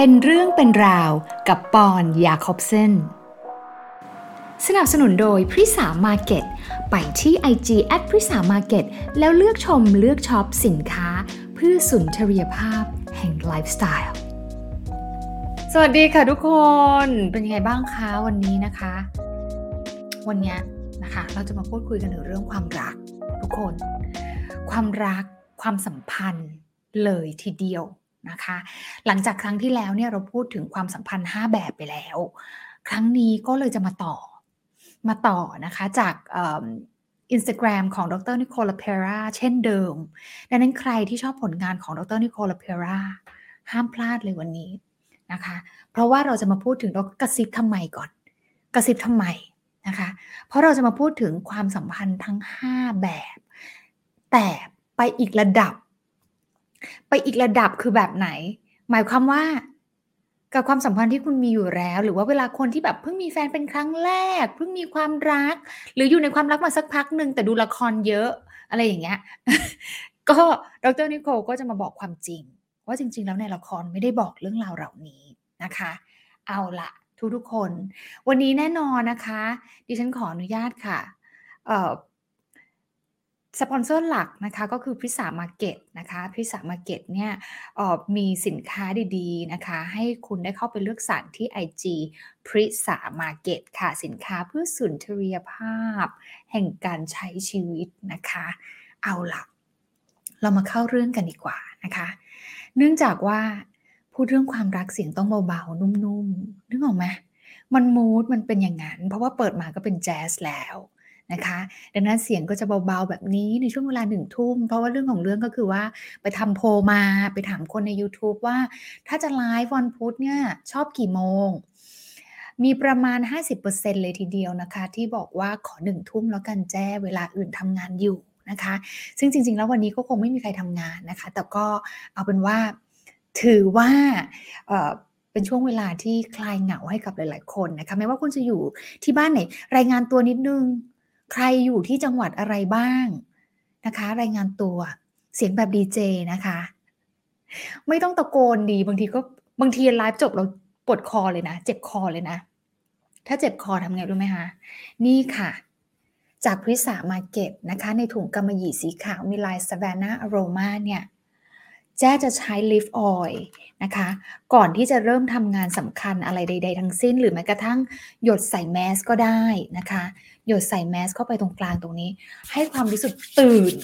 เป็นเรื่องเป็นราวกับปอนยาคอบเซนสนับสนุนโดยพริสามาร์เก็ตไปที่ IG แอดพริสามาร์เก็ตแล้วเลือกชมเลือกช็อปสินค้า เพื่อสุนทรียภาพแห่งไลฟ์สไตล์สวัสดีค่ะทุกคนเป็นยังไงบ้างคะวันนี้นะคะ วันนี้นะคะ เราจะมาพูดคุยกันถึงเรื่องความรัก ทุกคน ความรักความสัมพันธ์เลยทีเดียว นะคะ หลังจากครั้งที่แล้วเนี่ยเราพูดถึงความสัมพันธ์ 5 แบบไปแล้ว ครั้งนี้ก็เลยจะมาต่อมาต่อนะคะจากอินสตาแกรมของดร.นิโคล เลอเพราเช่นเดิม ดังนั้นใครที่ชอบผลงานของดร.นิโคล เลอเพราห้ามพลาดเลยวันนี้นะคะ เพราะว่าเราจะมาพูดถึงเรกระซิบทำไมก่อน กระซิบทำไมนะคะ เพราะเราจะมาพูดถึงความสัมพันธ์ทั้ง 5 แบบ แต่ไปอีกระดับ ไปอีกระดับคือแบบไหน หมายความว่า กับความสัมพันธ์ที่คุณมีอยู่แล้ว หรือว่าเวลาคนที่แบบเพิ่งมีแฟนเป็นครั้งแรก เพิ่งมีความรัก หรืออยู่ในความรักมาสักพักหนึ่งแต่ดูละครเยอะอะไรอย่างเงี้ย ก็ดรนิโคก็จะมาบอกความจริง ว่าจริง ๆ แล้วในละครไม่ได้บอกเรื่องราวเหล่านี้นะคะ เอาละทุกทุกคน วันนี้แน่นอนนะคะ ดิฉันขออนุญาตค่ะ สปอนเซอร์หลักนะคะก็คือพริสามาร์เก็ตนะคะพริสามาร์เก็ตเนี่ยมีสินค้าดีๆนะคะให้คุณได้เข้าไปเลือกสรรที่ IG พริสามาร์เก็ตค่ะสินค้าเพื่อสุนทรียภาพ แห่งการใช้ชีวิตนะคะ เอาละเรามาเข้าเรื่องกันดีกว่านะคะ เนื่องจากว่าพูดเรื่องความรักเสียงต้องเบาๆนุ่มๆนึกออกไหมมันมูดมันเป็นอย่างนั้น เพราะว่าเปิดมาก็เป็นแจ๊สแล้ว นะคะ ดังนั้นเสียงก็จะเบาๆแบบนี้ในช่วงเวลาหนึ่งทุ่ม เพราะว่าเรื่องของเรื่องก็คือว่าไปทำโพมาไปถามคนใน YouTube ว่า ถ้าจะไลฟ์วันพุธเนี่ยชอบกี่โมง มีประมาณ 50%เลยทีเดียวนะคะ ที่บอกว่าขอหนึ่งทุ่มแล้วกันแจ้เวลาอื่นทำงานอยู่นะคะ ซึ่งจริง ๆ แล้ววันนี้ก็คงไม่มีใครทำงานนะคะ แต่ก็เอาเป็นว่าถือว่าเป็นช่วงเวลาที่คลายเหงาให้กับหลาย ๆ คนนะคะ ไม่ว่าคุณจะอยู่ที่บ้านไหน รายงานตัวนิดนึง ใครอยู่ที่จังหวัดอะไรบ้างนะคะ รายงานตัวเสียงแบบดีเจนะคะ ไม่ต้องตะโกนดีบางทีก็บางทีไลฟ์จบเราปวดคอเลยนะ เจ็บคอเลยนะ ถ้าเจ็บคอทำไงรู้ไหมคะนี่ค่ะ จากพริสามาร์เก็ตนะคะ ในถุงกำมะหยี่สีขาวมีลายสวนนาอโรมาเนี่ย แจ้จะใช้ Lift Oil นะคะ ก่อนที่จะเริ่มทำงานสำคัญอะไรใด ๆ ทั้งสิ้น หรือแม้กระทั่งหยดใส่แมสก็ได้นะคะ หยดใส่แมสเข้าไปตรงกลางตรงนี้ ให้ความรู้สึกตื่น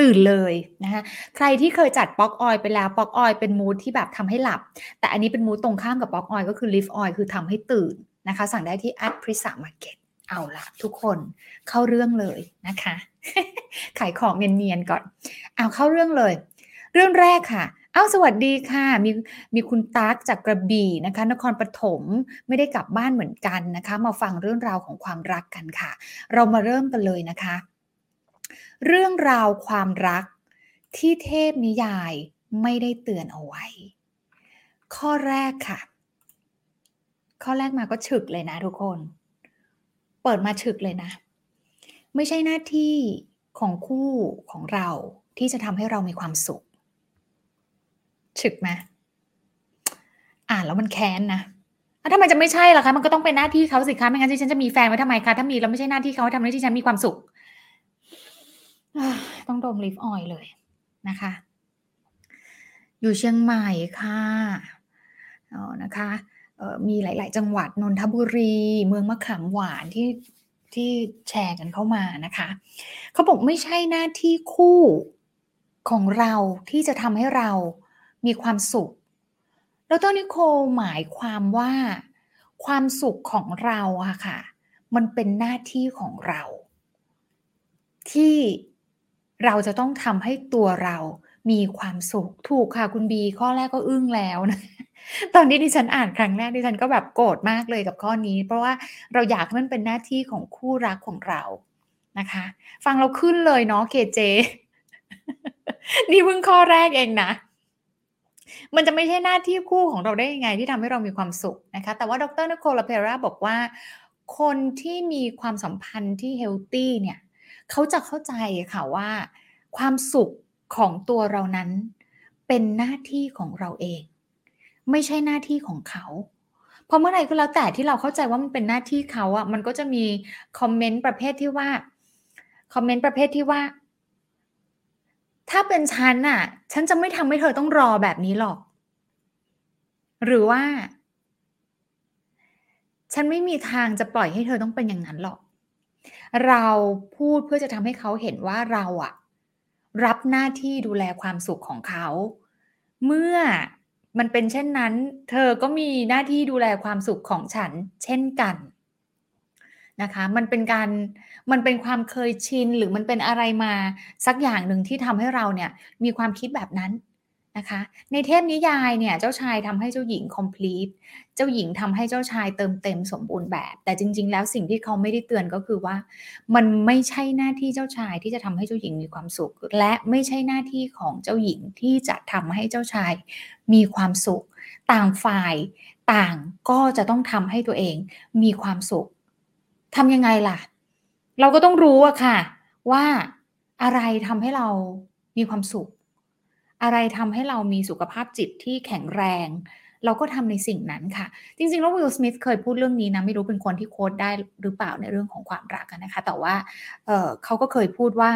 ตื่นเลยนะคะ ใครที่เคยจัดป๊อกออยไปแล้ว ป๊อก oil เป็น mood ที่แบบทำให้หลับ แต่อันนี้เป็น mood ตรงข้ามกับป๊อก oil ก็คือ Lift Oil คือทำให้ตื่นนะคะ สั่งได้ที่แอดพริสามาร์เก็ต เอาละทุกคนเข้าเรื่องเลยนะคะ ขายของเนียนๆก่อน เอาเข้าเรื่องเลย เรื่องแรกค่ะ เอ้าสวัสดีค่ะ มีมีคุณตั๊กจากกระบี่นะคะ นครปฐมไม่ได้กลับบ้านเหมือนกันนะคะ มาฟังเรื่องราวของความรักกันค่ะ เรามาเริ่มกันเลยนะคะ เรื่องราวความรักที่เทพนิยายไม่ได้เตือนเอาไว้ ข้อแรกค่ะ ข้อแรกมาก็ฉึกเลยนะทุกคน เปิดมาฉึกเลยนะ ไม่ใช่หน้าที่ของคู่ของเราที่จะทำให้เรามีความสุขฉึกไหมอ่านแล้วมันแค้นนะถ้ามันจะไม่ใช่ล่ะคะ มันก็ต้องเป็นหน้าที่เขาสิคะไม่งั้นที่ฉันจะมีแฟนไว้ทำไมคะ ถ้ามีแล้วไม่ใช่หน้าที่เขาทำให้ที่ฉันมีความสุขต้องดมลิฟออยเลยนะคะ อยู่เชียงใหม่ค่ะอ๋อนะคะ มีหลาย ๆ จังหวัดนนทบุรี เมืองมะขามหวานที่ที่แชร์กันเข้ามานะคะเขาบอกไม่ใช่หน้าที่คู่ของเราที่จะทำให้เรามีความสุขดรนิโคหมายความว่า ความสุขของเราอะค่ะ มันเป็นหน้าที่ของเรา ที่เราจะต้องทำให้ตัวเรามีความสุขถูกค่ะคุณบี ข้อแรกก็อึ้งแล้วนะ ตอนนี้ดิฉันอ่านครั้งแรกดิฉันก็แบบโกรธมากเลยกับข้อนี้ เพราะว่าเราอยากให้มันเป็นหน้าที่ของคู่รักของเรานะคะ ฟังเราขึ้นเลยเนาะเคเจ นี่เพิ่งข้อแรกเองนะมันจะไม่ใช่หน้าที่คู่ของเราได้ยังไงที่ทำให้เรามีความสุขนะคะ แต่ว่าดรนโคลาเพราบอกว่า คนที่มีความสัมพันธ์ที่เฮลตี้เนี่ยเขาจะเข้าใจค่ะว่า ความสุขของตัวเรานั้นเป็นหน้าที่ของเราเอง ไม่ใช่หน้าที่ของเขาเพราะเมื่อไหร่ก็แล้วแต่ที่เราเข้าใจว่ามันเป็นหน้าที่เขาอะมันก็จะมีคอมเมนต์ประเภทที่ว่าคอมเมนต์ประเภทที่ว่า ถ้าเป็นฉันอะฉันจะไม่ทำให้เธอต้องรอแบบนี้หรอก หรือว่า ฉันไม่มีทางจะปล่อยให้เธอต้องเป็นอย่างนั้นหรอก เราพูดเพื่อจะทำให้เขาเห็นว่าเราอะรับหน้าที่ดูแลความสุขของเขา เมื่อ มันเป็นเช่นนั้น เธอก็มีหน้าที่ดูแลความสุขของฉันเช่นกันนะคะมันเป็นการมันเป็นความเคยชินหรือมันเป็นอะไรมาสักอย่างหนึ่งที่ทำให้เราเนี่ยมีความคิดแบบนั้น นะคะ ในเทพนิยายเนี่ยเจ้าชายทำให้เจ้าหญิง complete เจ้าหญิงทำให้เจ้าชายเติมเต็มสมบูรณ์แบบ แต่จริง ๆ แล้วสิ่งที่เขาไม่ได้เตือนก็คือว่า มันไม่ใช่หน้าที่เจ้าชายที่จะทำให้เจ้าหญิงมีความสุข และไม่ใช่หน้าที่ของเจ้าหญิงที่จะทำให้เจ้าชายมีความสุข ต่างฝ่ายต่างก็จะต้องทำให้ตัวเองมีความสุขทำยังไงล่ะ เราก็ต้องรู้อะค่ะ ว่าอะไรทำให้เรามีความสุข อะไรทำให้เรามีสุขภาพจิตที่แข็งแรง เราก็ทำในสิ่งนั้นค่ะ จริงๆแล้ววิลสมิธเคยพูดเรื่องนี้นะไม่รู้เป็นคนที่โค้ดได้หรือเปล่าในเรื่องของความรักนะคะ แต่ว่าเเขาก็เคยพูดว่า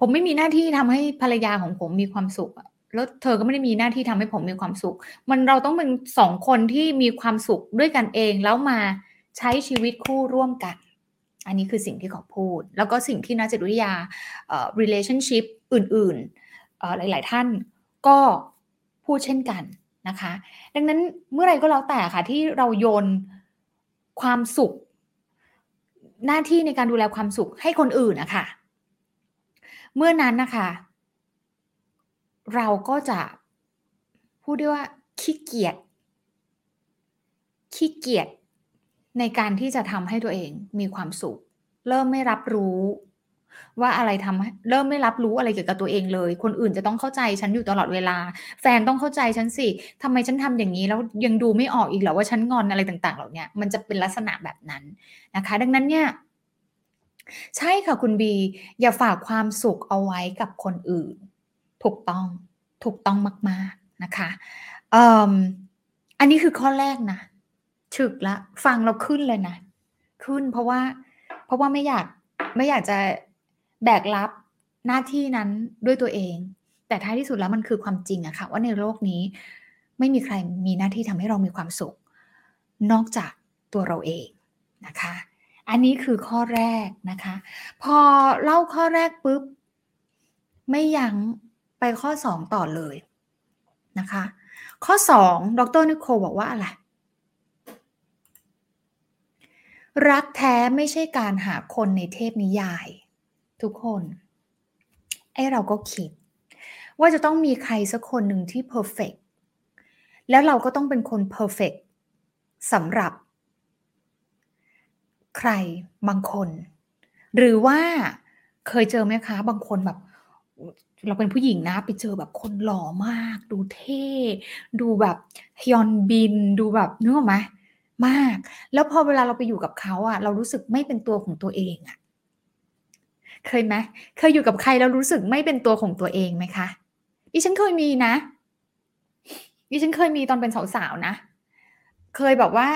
ผมไม่มีหน้าที่ทำให้ภรรยาของผมมีความสุขแล้วเธอก็ไม่ได้มีหน้าที่ทำให้ผมมีความสุข มันเราต้องเป็นสองคนที่มีความสุขด้วยกันเองแล้วมาใช้ชีวิตคู่ร่วมกัน อันนี้คือสิ่งที่เขาพูด แล้วก็สิ่งที่นักจิตวิทยา relationship อื่น ๆ หลาย ๆ ท่านก็พูดเช่นกันนะคะ ดังนั้นเมื่อไรก็แล้วแต่ค่ะที่เราโยนความสุข หน้าที่ในการดูแลความสุขให้คนอื่นนะคะเมื่อนั้นนะคะ เราก็จะพูดได้ว่าขี้เกียจขี้เกียจในการที่จะทำให้ตัวเองมีความสุข เริ่มไม่รับรู้ ว่าอะไรทำให้เริ่มไม่รับรู้อะไรเกี่ยวกับตัวเองเลย คนอื่นจะต้องเข้าใจฉันอยู่ตลอดเวลา แฟนต้องเข้าใจฉันสิทำไมฉันทำอย่างนี้แล้วยังดูไม่ออกอีกเหรอว่าฉันงอนอะไรต่างๆ เหล่านี้มันจะเป็นลักษณะแบบนั้นนะคะ ดังนั้นเนี่ยใช่ค่ะคุณบี อย่าฝากความสุขเอาไว้กับคนอื่น ถูกต้องถูกต้องมาก ๆนะคะอันนี้คือข้อแรกนะฉึกละ ฟังเราขึ้นเลยนะ ขึ้นเพราะว่า เพราะว่าไม่อยากไม่อยากจะ แบกรับหน้าที่นั้นด้วยตัวเอง แต่ท้ายที่สุดแล้วมันคือความจริงอะค่ะว่าในโลกนี้ไม่มีใครมีหน้าที่ทำให้เรามีความสุข นอกจากตัวเราเองนะคะ อันนี้คือข้อแรกนะคะ พอเล่าข้อแรกปุ๊บ ไม่ยั้งไปข้อสองต่อเลยนะคะ ข้อสองดรนิโคบอกว่าอะไร รักแท้ไม่ใช่การหาคนในเทพนิยาย ทุกคนไอ้เราก็คิด ว่าจะต้องมีใครสักคนหนึ่งที่ perfect แล้วเราก็ต้องเป็นคน perfect สำหรับ ใครบางคน หรือว่าเคยเจอไหมคะ บางคนแบบ เราเป็นผู้หญิงนะ ไปเจอแบบคนหล่อมาก ดูเท่ ดูแบบฮยอนบิน ดูแบบนึกออกไหมมาก แล้วพอเวลาเราไปอยู่กับเขาอะเรารู้สึกไม่เป็นตัวของตัวเองอะ เคยไหมเคยอยู่กับใครแล้วรู้สึกไม่เป็นตัวของตัวเองไหมคะดิฉันเคยมีนะดิฉันเคยมีตอนเป็นสาวๆนะ เคยแบบว่า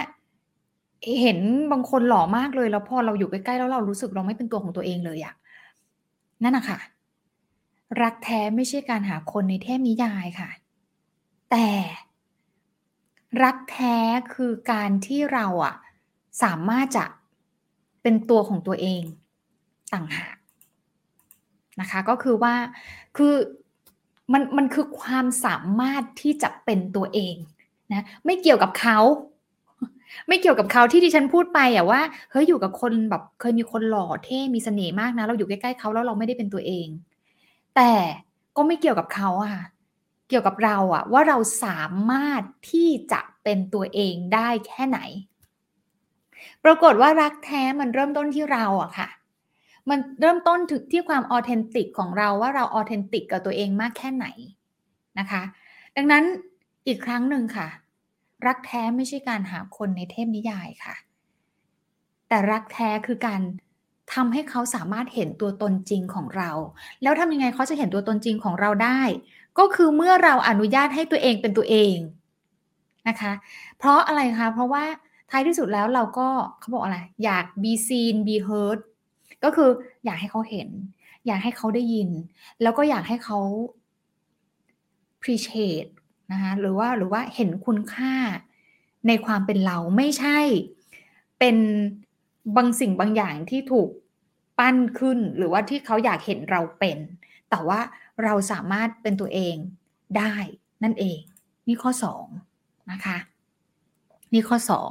เห็นบางคนหล่อมากเลยแล้วพอเราอยู่ใกล้ๆแล้วเรารู้สึกเราไม่เป็นตัวของตัวเองเลยอะนั่นอะค่ะ รักแท้ไม่ใช่การหาคนในเทพนิยายค่ะ แต่ รักแท้คือการที่เราอะสามารถจะเป็นตัวของตัวเองต่างหาก นะคะ ก็คือว่าคือมันมันคือความสามารถที่จะเป็นตัวเองนะไม่เกี่ยวกับเขาไม่เกี่ยวกับเขาที่ดิฉันพูดไปอะว่าเฮ้ยอยู่กับคนแบบเคยมีคนหล่อเท่มีเสน่ห์มากนะ เราอยู่ใกล้ๆเขาแล้วเราไม่ได้เป็นตัวเอง แต่ก็ไม่เกี่ยวกับเขาอะเกี่ยวกับเราอะว่าเราสามารถที่จะเป็นตัวเองได้แค่ไหน ปรากฏว่ารักแท้มันเริ่มต้นที่เราอะค่ะ มันเริ่มต้นถึงที่ความออเทนติกของเราว่าเราออเทนติกกับตัวเองมากแค่ไหนนะคะ ดังนั้นอีกครั้งหนึ่งค่ะ รักแท้ไม่ใช่การหาคนในเทพนิยายค่ะ แต่รักแท้คือการทำให้เขาสามารถเห็นตัวตนจริงของเรา แล้วทำยังไงเขาจะเห็นตัวตนจริงของเราได้ ก็คือเมื่อเราอนุญาตให้ตัวเองเป็นตัวเองนะคะ เพราะอะไรคะเพราะว่าท้ายที่สุดแล้วเราก็เขาบอกอะไร อยาก be seen be heard ก็คืออยากให้เขาเห็น อยากให้เขาได้ยิน แล้วก็อยากให้เขา appreciate นะคะหรือว่าหรือว่าเห็นคุณค่าในความเป็นเราไม่ใช่ เป็นบางสิ่งบางอย่างที่ถูกปั้นขึ้น หรือว่าที่เขาอยากเห็นเราเป็น แต่ว่าเราสามารถเป็นตัวเองได้นั่นเอง นี่ข้อสองนะคะนี่ข้อสอง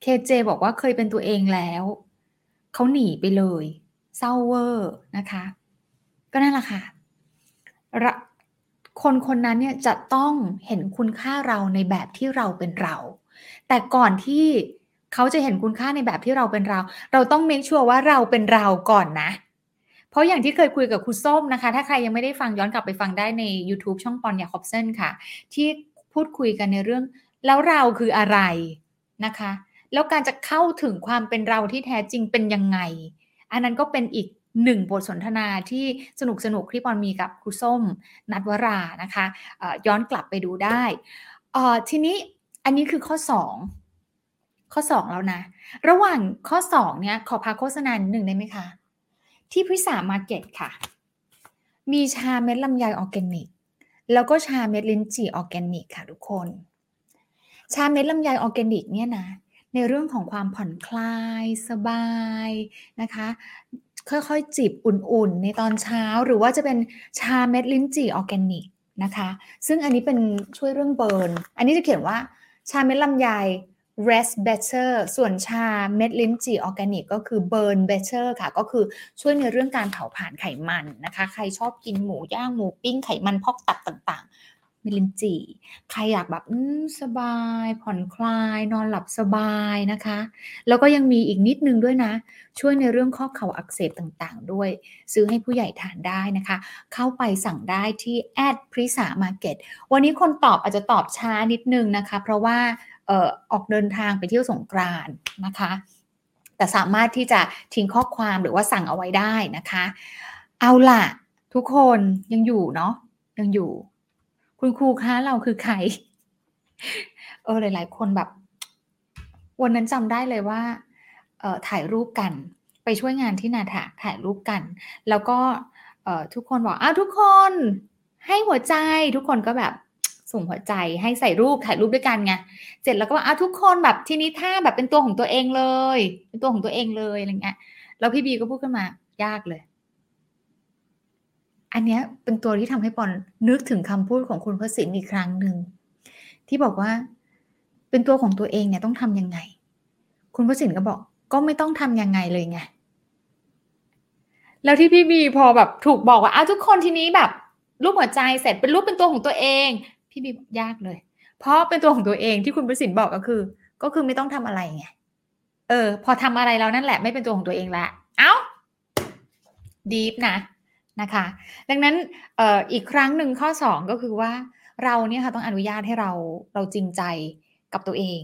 เคเจบอกว่าเคยเป็นตัวเองแล้ว เขาหนีไปเลยเศร้าเวอร์นะคะ ก็นั่นแหละค่ะคนคนนั้นเนี่ยจะต้องเห็นคุณค่าเราในแบบที่เราเป็นเรา แต่ก่อนที่เขาจะเห็นคุณค่าในแบบที่เราเป็นเรา เราต้องเมคชัวร์ว่าเราเป็นเราก่อนนะ เพราะอย่างที่เคยคุยกับครูส้มนะคะ ถ้าใครยังไม่ได้ฟังย้อนกลับไปฟังได้ใน YouTube ช่องปอนยาคอบเซนค่ะ ที่พูดคุยกันในเรื่อง แล้วเราคืออะไรนะคะ แล้วการจะเข้าถึงความเป็นเราที่แท้จริงเป็นยังไง อันนั้นก็เป็นอีกหนึ่งบทสนทนาที่สนุกสนุกที่ปอนมีกับครูส้มนัดวรานะคะย้อนกลับไปดูได้ทีนี้อันนี้คือข้อ 2 ข้อ 2 แล้วนะ ระหว่างข้อ 2 เนี่ยขอพาโฆษณาหนึ่งได้ไหมคะ ที่พิสามาเก็ตค่ะ มีชาเม็ดลำไยออร์แกนิก แล้วก็ชาเม็ดลิ้นจี่ออร์แกนิกค่ะทุกคน ชาเม็ดลำไยออร์แกนิกเนี่ยนะ ในเรื่องของความผ่อนคลายสบายนะคะ ค่อยๆจิบอุ่นๆ ในตอนเช้าหรือว่าจะเป็นชาเม็ดลิ้นจี่ออร์แกนิกนะคะ ซึ่งอันนี้เป็นช่วยเรื่อง burn อันนี้จะเขียนว่าชาเม็ดลำไย rest better ส่วนชาเม็ดลิ้นจี่ออร์แกนิกก็คือ burn better ค่ะ ก็คือช่วยในเรื่องการเผาผลาญไขมันนะคะ ใครชอบกินหมูย่างหมูปิ้งไขมันพอกตับต่าง มิลินจีใครอยากแบบสบาย ผ่อนคลาย นอนหลับสบายนะคะ แล้วก็ยังมีอีกนิดนึงด้วยนะ ช่วยในเรื่องข้อเข่าอักเสบต่างๆ ด้วย ซื้อให้ผู้ใหญ่ทานได้นะคะ เข้าไปสั่งได้ที่แอดพริสามาร์เก็ตวันนี้คนตอบอาจจะตอบช้านิดนึงนะคะ เพราะว่าออออกเดินทางไปเที่ยวสงกรานนะคะ แต่สามารถที่จะทิ้งข้อความหรือว่าสั่งเอาไว้ได้นะคะ เอาล่ะทุกคนยังอยู่เนาะยังอยู่ คุณครูคะเราคือใคร เออหลาย ๆ คนแบบ วันนั้นจำได้เลยว่า เออถ่ายรูปกัน ไปช่วยงานที่นาถาถ่ายรูปกัน แล้วก็เออทุกคนบอกอ้าวทุกคนให้หัวใจทุกคนก็แบบส่งหัวใจให้ใส่รูปถ่ายรูปด้วยกันไงเสร็จแล้วก็ว่าอ้าวทุกคนแบบทีนี้ถ้าแบบเป็นตัวของตัวเองเลย เป็นตัวของตัวเองเลยอะไรเงี้ยแล้วพี่บีก็พูดขึ้นมายากเลย อันนี้เป็นตัวที่ทำให้ปอนนึกถึงคำพูดของคุณพระสินอีกครั้งหนึ่งที่บอกว่า เป็นตัวของตัวเองเนี่ยต้องทํำยังไง คุณพระสินก็บอก ก็ไม่ต้องทํำยังไงเลยไงแล้วที่พี่บีพอแบบถูกบอกว่าอ้าทุกคนทีนี้แบบรูปหัวใจเสร็จเป็นรูปเป็นตัวของตัวเอง พี่บียากเลย เพราะเป็นตัวของตัวเองที่คุณประสิทธิ์บอกก็คือ ก็คือไม่ต้องทำอะไรไงเออ พอทำอะไรแล้วนั่นแหละ ไม่เป็นตัวของตัวเองละเอา้าดีฟนะ นะคะ ดังนั้นออีกครั้งหนึ่งข้อ 2 ก็คือว่าเราเนี่ยค่ะต้องอนุญาตให้เราเราจริงใจกับตัวเอง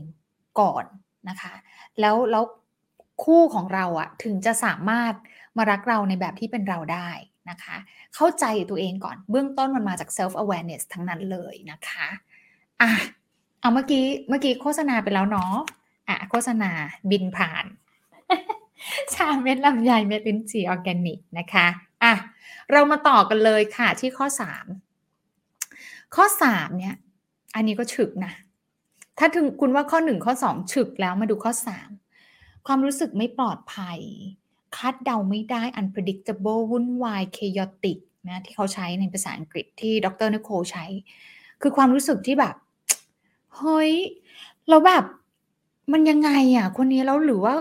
ก่อนนะคะ แล้วแล้วคู่ของเราอะถึงจะสามารถมารักเราในแบบที่เป็นเราได้นะคะ เข้าใจตัวเองก่อนเบื้องต้นมันมาจาก self awareness ทั้งนั้นเลยนะคะอะเอาเมื่อกี้เมื่อกี้โฆษณาไปแล้วเนาะอะโฆษณาบินผ่าน ชาเม็ดลำไยเม็ดลิ้นจี่ออร์แกนิกนะคะอะ เรามาต่อกันเลยค่ะที่ข้อสามข้อสามเนี่ย อันนี้ก็ฉึกนะ ถ้าถึงคุณว่าข้อหนึ่งข้อสองฉึกแล้วมาดูข้อสามความรู้สึกไม่ปลอดภัย คาดเดาไม่ได้ unpredictable วุ่นวาย chaotic นะที่เขาใช้ในภาษาอังกฤษที่ดรนิโคใช้ คือความรู้สึกที่แบบ เฮ้ย เราแบบมันยังไงอะ คนนี้แล้วหรือว่า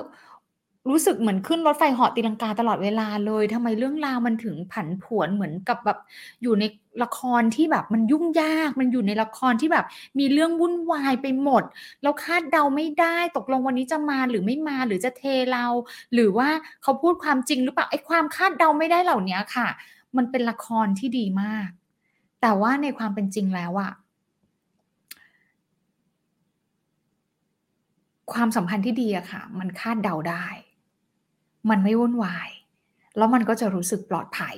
รู้สึกเหมือนขึ้นรถไฟเหาะตีลังกาตลอดเวลาเลยทำไมเรื่องราวมันถึงผันผวนเหมือนกับแบบอยู่ในละครที่แบบมันยุ่งยาก มันอยู่ในละครที่แบบมีเรื่องวุ่นวายไปหมดแล้วคาดเดาไม่ได้ตกลงวันนี้จะมาหรือไม่มาหรือจะเทเรา หรือว่าเขาพูดความจริงหรือเปล่าไอ้ความคาดเดาไม่ได้เหล่านี้ค่ะ มันเป็นละครที่ดีมาก แต่ว่าในความเป็นจริงแล้วอะความสัมพันธ์ที่ดีอะค่ะ มันคาดเดาได้ มันไม่วุ่นวาย แล้วมันก็จะรู้สึกปลอดภัย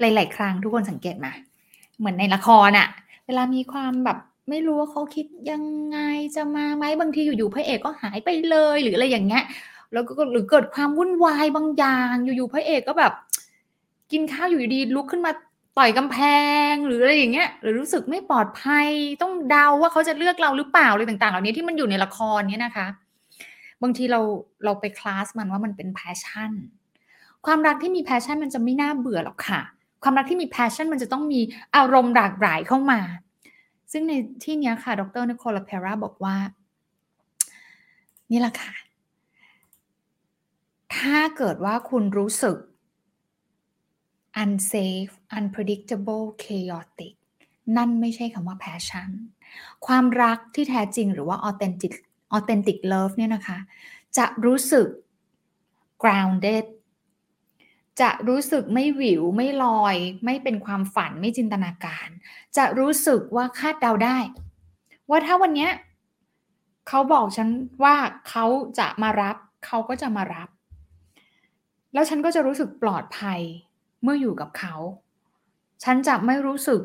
หลาย ๆ ครั้งทุกคนสังเกตไหมเหมือนในละครอะเวลามีความแบบไม่รู้ว่าเขาคิดยังไงจะมาไหมบางทีอยู่ๆพระเอกก็หายไปเลยหรืออะไรอย่างเงี้ยแล้วก็หรือเกิดความวุ่นวายบางอย่างอยู่ๆพระเอกก็แบบ กินข้าวอยู่ดีลุกขึ้นมาต่อยกำแพงหรืออะไรอย่างเงี้ย หรือรู้สึกไม่ปลอดภัยต้องเดาว่าเขาจะเลือกเราหรือเปล่าอะไรต่างๆ เหล่านี้ที่มันอยู่ในละครเนี้ยนะคะ บางทีเราเราไปคลาสมันว่ามันเป็น passion ความรักที่มี passion มันจะไม่น่าเบื่อหรอกค่ะ ความรักที่มี passion มันจะต้องมีอารมณ์หลากหลายเข้ามา ซึ่งในที่นี้ค่ะ ดรนิโคลาเพราบอกว่า นี่แหละค่ะ ถ้าเกิดว่าคุณรู้สึก unsafe unpredictable chaotic นั่นไม่ใช่คำว่า passion ความรักที่แท้จริงหรือว่า authentic authentic love เนี่ยนะคะ จะรู้สึก grounded จะรู้สึกไม่หวิวไม่ลอย ไม่เป็นความฝันไม่จินตนาการ จะรู้สึกว่าคาดเดาได้ ว่าถ้าวันนี้เขาบอกฉันว่าเขาจะมารับ เขาก็จะมารับ แล้วฉันก็จะรู้สึกปลอดภัยเมื่ออยู่กับเขา ฉันจะไม่รู้สึก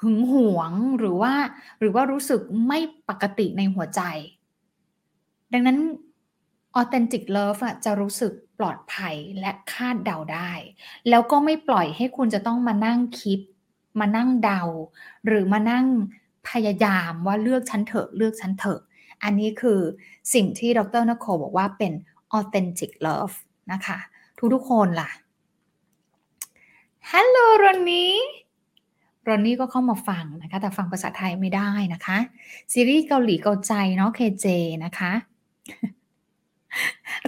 หึงหวงหรือว่า หรือว่ารู้สึกไม่ปกติในหัวใจ ดังนั้น authentic love จะรู้สึกปลอดภัยและคาดเดาได้ แล้วก็ไม่ปล่อยให้คุณจะต้องมานั่งคิด มานั่งเดา หรือมานั่งพยายามว่าเลือกฉันเถอะเลือกฉันเถอะ อันนี้คือสิ่งที่ดรนโคบอกว่าเป็น authentic love นะคะ ทุกๆคนล่ะฮัลโหลรอนนี่รอนนี่ก็เข้ามาฟังนะคะ แต่ฟังภาษาไทยไม่ได้นะคะ ซีรีส์เกาหลีเกาใจเนาะเคเจนะคะ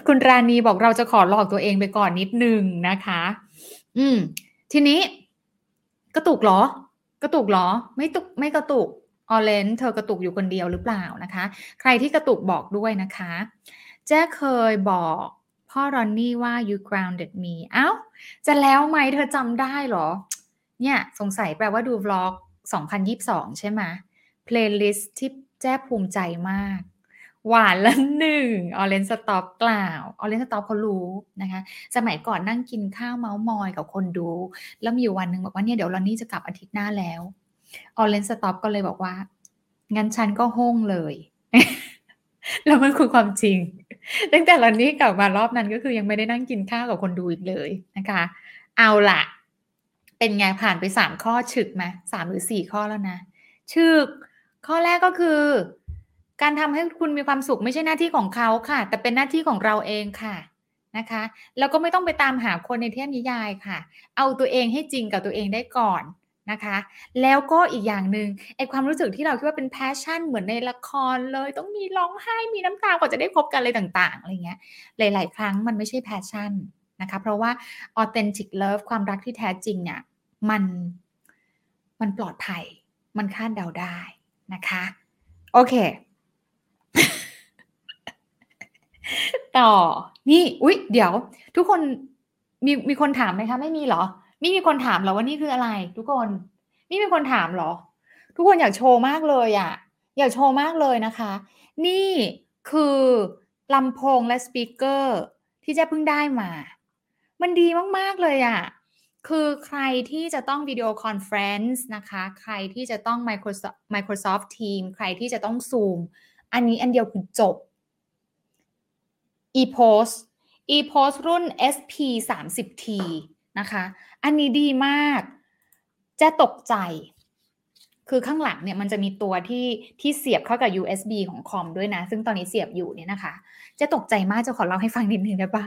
คุณราณีบอกเราจะขอหลอกตัวเองไปก่อนนิดนึงนะคะ อืม ทีนี้ กระตุกเหรอ กระตุกเหรอ ไม่ตุกไม่กระตุกออเลนเธอกระตุกอยู่คนเดียวหรือเปล่านะคะ ใครที่กระตุกบอกด้วยนะคะ แจ้เคยบอกพ่อรอนนี่ว่า you grounded me เอา้า จะแล้วไหมเธอจำได้หรอ เนี่ย สงสัยแปลว่าดูวล็อก 2022 ใช่ไหม playlist ที่แจ้ภูมิใจมาก หวานละหนึ่งออเรนสต็อปกล่าวออเรนสต็อปเขารู้นะคะ สมัยก่อนนั่งกินข้าวเมาส์มอยกับคนดู แล้วมีอยู่วันหนึ่งบอกว่าเนี่ยเดี๋ยวรอนนี่จะกลับอาทิตย์หน้าแล้วออเรนสต็อปก็เลยบอกว่า งั้นฉันก็ห้องเลย แล้วมันคือความจริง ตั้งแต่รอนนี่กลับมารอบนั้นก็คือยังไม่ได้นั่งกินข้าวกับคนดูอีกเลยนะคะ เอาละเป็นไงผ่านไปสามข้อฉึกไหมสามหรือสี่ข้อแล้วนะฉึกข้อแรกก็คือ การทำให้คุณมีความสุขไม่ใช่หน้าที่ของเขาค่ะ แต่เป็นหน้าที่ของเราเองค่ะนะคะ แล้วก็ไม่ต้องไปตามหาคนในเทพนิยายค่ะ เอาตัวเองให้จริงกับตัวเองได้ก่อนนะคะ แล้วก็อีกอย่างหนึ่งไอความรู้สึกที่เราคิดว่าเป็น passion เหมือนในละครเลย ต้องมีร้องไห้มีน้ำตากว่าจะได้พบกันอะไรต่างๆอะไรเงี้ยหลาย ๆ ครั้งมันไม่ใช่ passion นะคะ เพราะว่า authentic love ความรักที่แท้จริงเนี่ยมันมันปลอดภัย มันคาดเดาได้นะคะ โอเค ต่อ นี่อุ๊ย เดี๋ยว ทุกคนมีมีคนถามไหมคะ ไม่มีเหรอไม่มีคนถามเหรอว่านี่คืออะไร ทุกคน นี่มีคนถามหรอ ทุกคนอยากโชว์มากเลยอะ่ะ อยากโชว์มากเลยนะคะ นี่คือลำโพงและ speaker ที่จะเพิ่งได้มา มันดีมาก ๆ เลยอะ่ะ คือใครที่จะต้อง video conference นะคะ ใครที่จะต้อง Microsoft Microsoft Team ใครที่จะต้อง Zoom อันนี้อันเดียวคือจบ ePost ePost รุ่น SP 30T นะคะ อันนี้ดีมาก จะตกใจ คือข้างหลังเนี่ยมันจะมีตัวที่ที่เสียบเข้ากับ USB ของคอมด้วยนะ ซึ่งตอนนี้เสียบอยู่เนี่ยนะคะ จะตกใจมากจะขอเล่าให้ฟังนิดนึงได้ปะ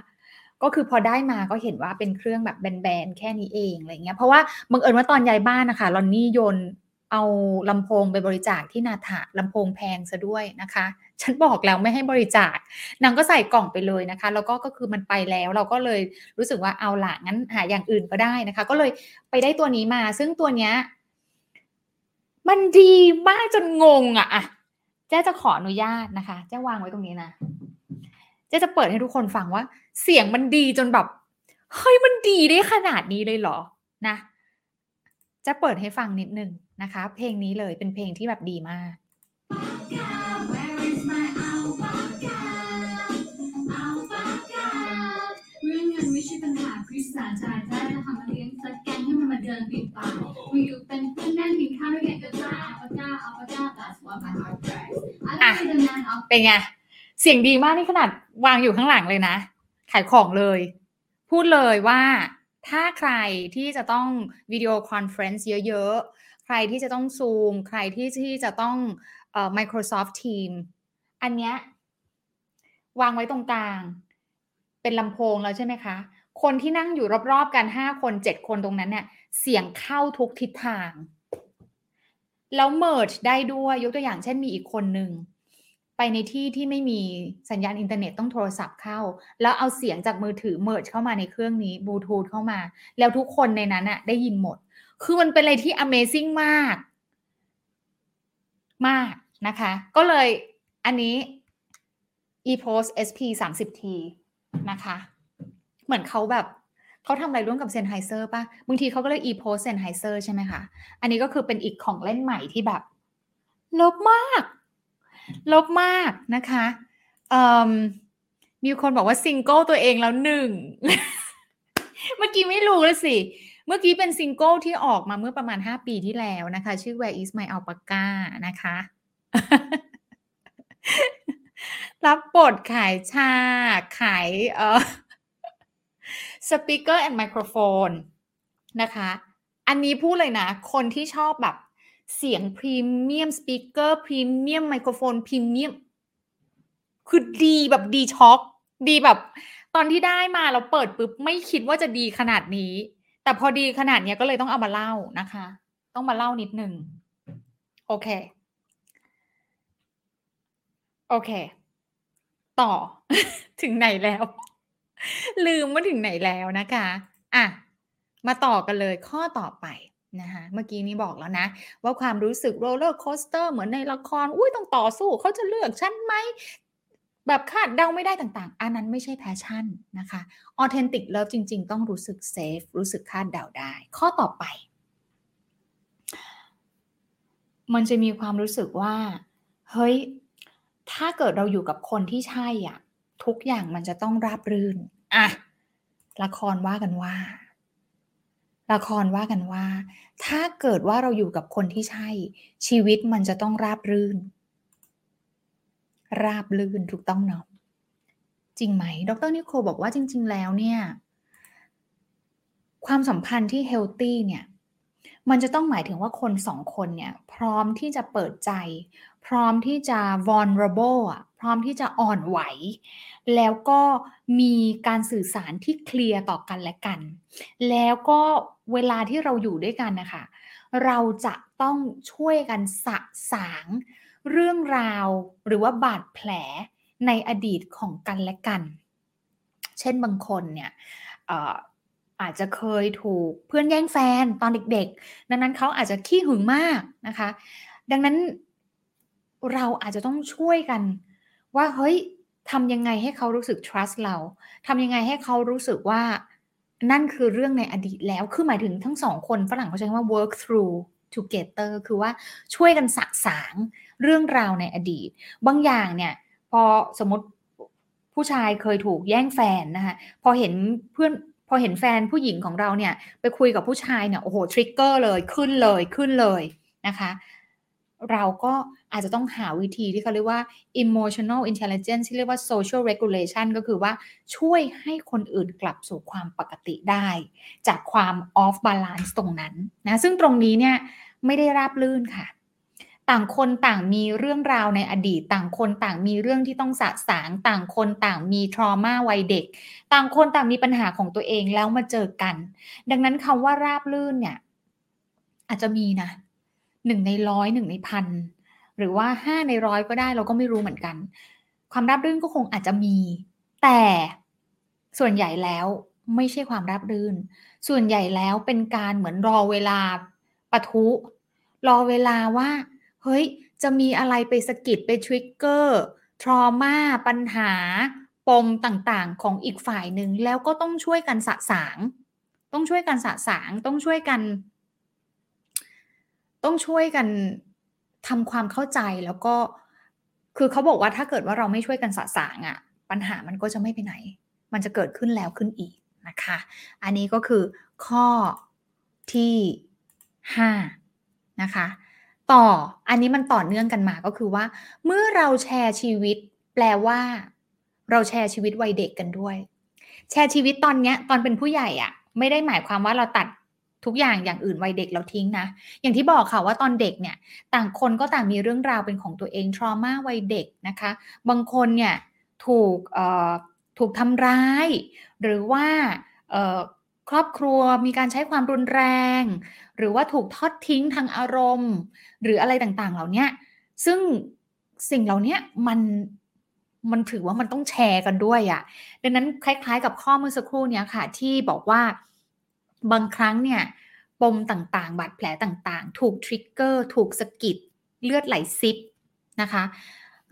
ก็คือพอได้มาก็เห็นว่าเป็นเครื่องแบบแบนๆแค่นี้เองอะไรเงี้ย เพราะว่าบังเอิญว่าตอนย้ายบ้านนะคะลอนนี่โยน เอาลำโพงไปบริจาคที่นาถาลำโพงแพงซะด้วยนะคะ ฉันบอกแล้วไม่ให้บริจาคนางก็ใส่กล่องไปเลยนะคะ แล้วก็ก็คือมันไปแล้วเราก็เลยรู้สึกว่าเอาละงั้นหาอย่างอื่นก็ได้นะคะ ก็เลยไปได้ตัวนี้มา ซึ่งตัวเนี้ยมันดีมากจนงงอะอะเจ๊จะขออนุญาตนะคะเจ๊วางไว้ตรงนี้นะเจ๊จะเปิดให้ทุกคนฟังว่า เสียงมันดีจนแบบเฮ้ยมันดีได้ขนาดนี้เลยเหรอนะ จะเปิดให้ฟังนิดนึงนะคะ เพลงนี้เลยเป็นเพลงที่แบบดีมากสาจายได้จะทำมาเลี้ยงสัแกงให้มันมาเดินปิดปากวิวเป็นเพื่นนหินข้าวด้ยกันก็จ้าอัลจ้าอัลจ้า that's what my heart งเป็นไง เสียงดีมากนี่ขนาดวางอยู่ข้างหลังเลยนะ ขายของเลย พูดเลยว่า ถ้าใครที่จะต้อง video conference เยอะ ๆ ใครที่จะต้องซูม ใครที่ที่จะต้องเอ่อ Microsoft Team อันเนี้ยวางไว้ตรงกลาง เป็นลำโพงแล้วใช่ไหมคะ คนที่นั่งอยู่รอบๆกันห้าคนเจ็ดคนตรงนั้นเนี่ยเสียงเข้าทุกทิศทาง แล้ว merge ได้ด้วยยกตัวอย่างเช่นมีอีกคนหนึ่ง ไปในที่ที่ไม่มีสัญญาณอินเทอร์เน็ตต้องโทรศัพท์เข้า แล้วเอาเสียงจากมือถือ merge เข้ามาในเครื่องนี้บลูทูธเข้ามา แล้วทุกคนในนั้นอะได้ยินหมด คือมันเป็นอะไรที่ Amazing มาก มากนะคะ ก็เลยอันนี้ ePost SP 30T นะคะ เหมือนเขาแบบเขาทำอะไรร่วมกับ Sennheiser ป่ะ บางทีเขาก็เรียก ePost Sennheiser ใช่ไหมคะ อันนี้ก็คือเป็นอีกของเล่นใหม่ที่แบบลบมาก ลบมากนะคะมีคนบอกว่าซิงเกิลตัวเองแล้วหนึ่ง เมื่อกี้ไม่รู้เลยสิ เมื่อกี้เป็นซิงเกิลที่ออกมาเมื่อประมาณ 5 ปีที่แล้วนะคะ ชื่อ Where is my alpaca นะคะ รับบทขายชา ขายเอ่อ speaker and microphone นะคะ อันนี้พูดเลยนะ คนที่ชอบแบบ เสียงพรีเมียม speaker พรีเมียมไมโครโฟนพรีเมียมคือดีแบบดีช็อก ดีแบบ ตอนที่ได้มาเราเปิดปุ๊บไม่คิดว่าจะดีขนาดนี้ แต่พอดีขนาดนี้ก็เลยต้องเอามาเล่านะคะ ต้องมาเล่านิดนึงโอเค โอเค ต่อ ถึงไหนแล้ว ลืมว่าถึงไหนแล้วนะคะ อะ มาต่อกันเลยข้อต่อไป นะคะเมื่อกี้นี้บอกแล้วนะ ว่าความรู้สึก roller coaster เหมือนในละคร อุ้ยต้องต่อสู้เขาจะเลือกฉันไหม แบบคาดเดาไม่ได้ต่างๆ อันนั้นไม่ใช่ passion นะคะ authentic love จริง ๆ ต้องรู้สึก safe รู้สึกคาดเดาได้ ข้อต่อไป มันจะมีความรู้สึกว่า เฮ้ย ถ้าเกิดเราอยู่กับคนที่ใช่อะ ทุกอย่างมันจะต้องราบรื่น อะ ละครว่ากันว่า ละครว่ากันว่า ถ้าเกิดว่าเราอยู่กับคนที่ใช่ ชีวิตมันจะต้องราบรื่น ราบรื่นถูกต้องเนาะจริงไหม ดรนิโคบอกว่าจริง ๆ แล้วเนี่ย ความสัมพันธ์ที่เฮลตี้เนี่ย มันจะต้องหมายถึงว่าคนสองคนเนี่ย พร้อมที่จะเปิดใจ พร้อมที่จะ vulnerable อะพร้อมที่จะอ่อนไหว แล้วก็มีการสื่อสารที่เคลียร์ต่อกันและกัน แล้วก็เวลาที่เราอยู่ด้วยกันนะคะ เราจะต้องช่วยกันสะสางเรื่องราวหรือว่าบาดแผลในอดีตของกันและกัน เช่นบางคนเนี่ย อาจจะเคยถูกเพื่อนแย่งแฟนตอนเด็กๆ ดังนั้นเขาอาจจะขี้หึงมากนะคะ ดังนั้นเราอาจจะต้องช่วยกัน ว่าเฮ้ยทำยังไงให้เขารู้สึก trust เราทำยังไงให้เขารู้สึกว่านั่นคือเรื่องในอดีตแล้ว คือหมายถึงทั้งสองคนฝรั่งเขาใช้คำว่า work through together คือว่าช่วยกันสะสางเรื่องราวในอดีต บางอย่างเนี่ย พอสมมติผู้ชายเคยถูกแย่งแฟนนะคะ พอเห็นเพื่อน พอเห็นแฟนผู้หญิงของเราเนี่ย ไปคุยกับผู้ชายเนี่ยโอ้โหทริกเกอร์เลยขึ้นเลยขึ้นเลยนะคะ เราก็อาจจะต้องหาวิธีที่เขาเรียกว่า emotional intelligence ที่เรียกว่า social regulation ก็คือว่าช่วยให้คนอื่นกลับสู่ความปกติได้ จากความ off balance ตรงนั้นนะซึ่งตรงนี้เนี่ยไม่ได้ราบลื่นค่ะ ต่างคนต่างมีเรื่องราวในอดีต ต่างคนต่างมีเรื่องที่ต้องสะสางต่างคนต่างมีทรมาวัยเด็ก ต่างคนต่างมีปัญหาของตัวเองแล้วมาเจอกัน ดังนั้นคำว่าราบลื่นเนี่ย อาจจะมีนะหนึ่งในร้อยหนึ่งในพันหรือว่าห้าในร้อยก็ได้เราก็ไม่รู้เหมือนกัน ความราบรื่นก็คงอาจจะมี แต่ส่วนใหญ่แล้วไม่ใช่ความราบรื่น ส่วนใหญ่แล้วเป็นการเหมือนรอเวลาปะทุ รอเวลาว่า เฮ้ย จะมีอะไรไปสกิดไปทริกเกอร์ทรมาปัญหา ปมต่างๆ ของอีกฝ่ายหนึ่งแล้วก็ต้องช่วยกันสะสาง ต้องช่วยกันสะสาง ต้องช่วยกัน ต้องช่วยกันทำความเข้าใจแล้วก็ คือเขาบอกว่าถ้าเกิดว่าเราไม่ช่วยกันสะสางอะ่ะ ปัญหามันก็จะไม่ไปไหน มันจะเกิดขึ้นแล้วขึ้นอีกนะคะ อันนี้ก็คือข้อที่ 5 นะคะ ต่ออันนี้มันต่อเนื่องกันมาก็คือว่า เมื่อเราแชร์ชีวิต แปลว่า เราแชร์ชีวิตวัยเด็กกันด้วย แชร์ชีวิตตอนเนี้ย ตอนเป็นผู้ใหญ่อะไม่ได้หมายความว่าเราตัดทุกอย่างอย่างอื่นวัยเด็กเราทิ้งนะ อย่างที่บอกค่ะว่าตอนเด็กเนี่ย ต่างคนก็ต่างมีเรื่องราวเป็นของตัวเองทรมาวัยเด็กนะคะ บางคนเนี่ยถูกถูกทำร้าย หรือว่า ครอบครัวมีการใช้ความรุนแรง หรือว่าถูกทอดทิ้งทางอารมณ์ หรืออะไรต่างๆ เหล่านี้ซึ่งสิ่งเหล่านี้มันมันถือว่ามันต้องแชร์กันด้วยอะ่ะ ดังนั้นคล้ายๆ กับข้อมือสักครู่เนี้ยค่ะ ที่บอกว่าบางครั้งเนี่ยปมต่างๆ บาดแผลต่างๆ ถูกทริกเกอร์ถูกสะกิดเลือดไหลซิบนะคะ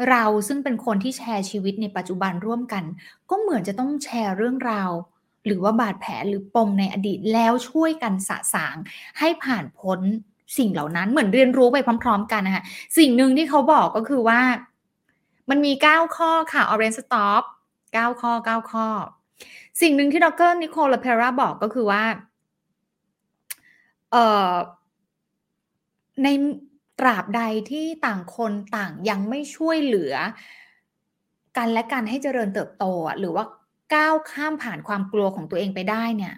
เราซึ่งเป็นคนที่แชร์ชีวิตในปัจจุบันร่วมกัน ก็เหมือนจะต้องแชร์เรื่องราว หรือว่าบาดแผลหรือปมในอดีตแล้วช่วยกันสะสางให้ผ่านพ้นสิ่งเหล่านั้นเหมือนเรียนรู้ไปพร้อม ๆ กันนะคะสิ่งหนึ่งที่เขาบอกก็คือว่า มันมี 9 ข้อค่ะ Orange Stop 9 ข้อ 9 ข้อ สิ่งหนึ่งที่ดรนิโคลเพราบอกก็คือว่าเอ่อในตราบใดที่ต่างคนต่างยังไม่ช่วยเหลือ กันและกันให้เจริญเติบโตหรือว่า ก้าวข้ามผ่านความกลัวของตัวเองไปได้เนี่ย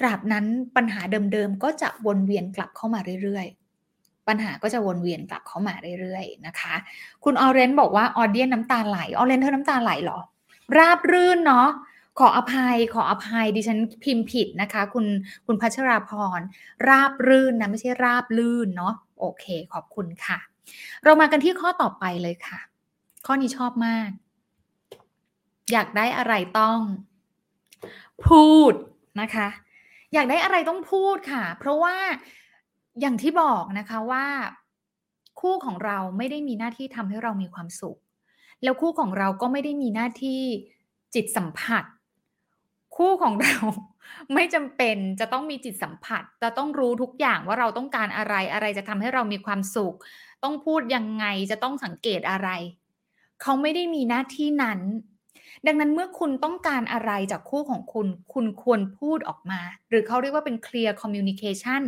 ตราบนั้นปัญหาเดิมๆก็จะวนเวียนกลับเข้ามาเรื่อยๆ ปัญหาก็จะวนเวียนกลับเข้ามาเรื่อยๆนะคะ คุณออเรนบอกว่าออเดียนน้ำตาไหลออเรนเธอน้ำตาไหลเหรอ ราบรื่นเนาะขออภัยขออภัยดิฉันพิมพ์ผิดนะคะ คุณคุณพัชราพร ราบรื่นนะไม่ใช่ราบลื่นเนาะโอเค ขอบคุณค่ะ เรามากันที่ข้อต่อไปเลยค่ะ ข้อนี้ชอบมาก อยากได้อะไรต้อง พูดนะคะ อยากได้อะไรต้องพูดค่ะ เพราะว่าอย่างที่บอกนะคะว่าคู่ของเราไม่ได้มีหน้าที่ทำให้เรามีความสุข แล้วคู่ของเราก็ไม่ได้มีหน้าที่จิตสัมผัส คู่ของเราไม่จำเป็นจะต้องมีจิตสัมผัสจะต้องรู้ทุกอย่างว่าเราต้องการอะไรอะไรจะทำให้เรามีความสุข ต้องพูดยังไงจะต้องสังเกตอะไร เขาไม่ได้มีหน้าที่นั้น ดังนั้นเมื่อคุณต้องการอะไรจากคู่ของคุณ คุณควรพูดออกมา หรือเขาเรียกว่าเป็น clear communication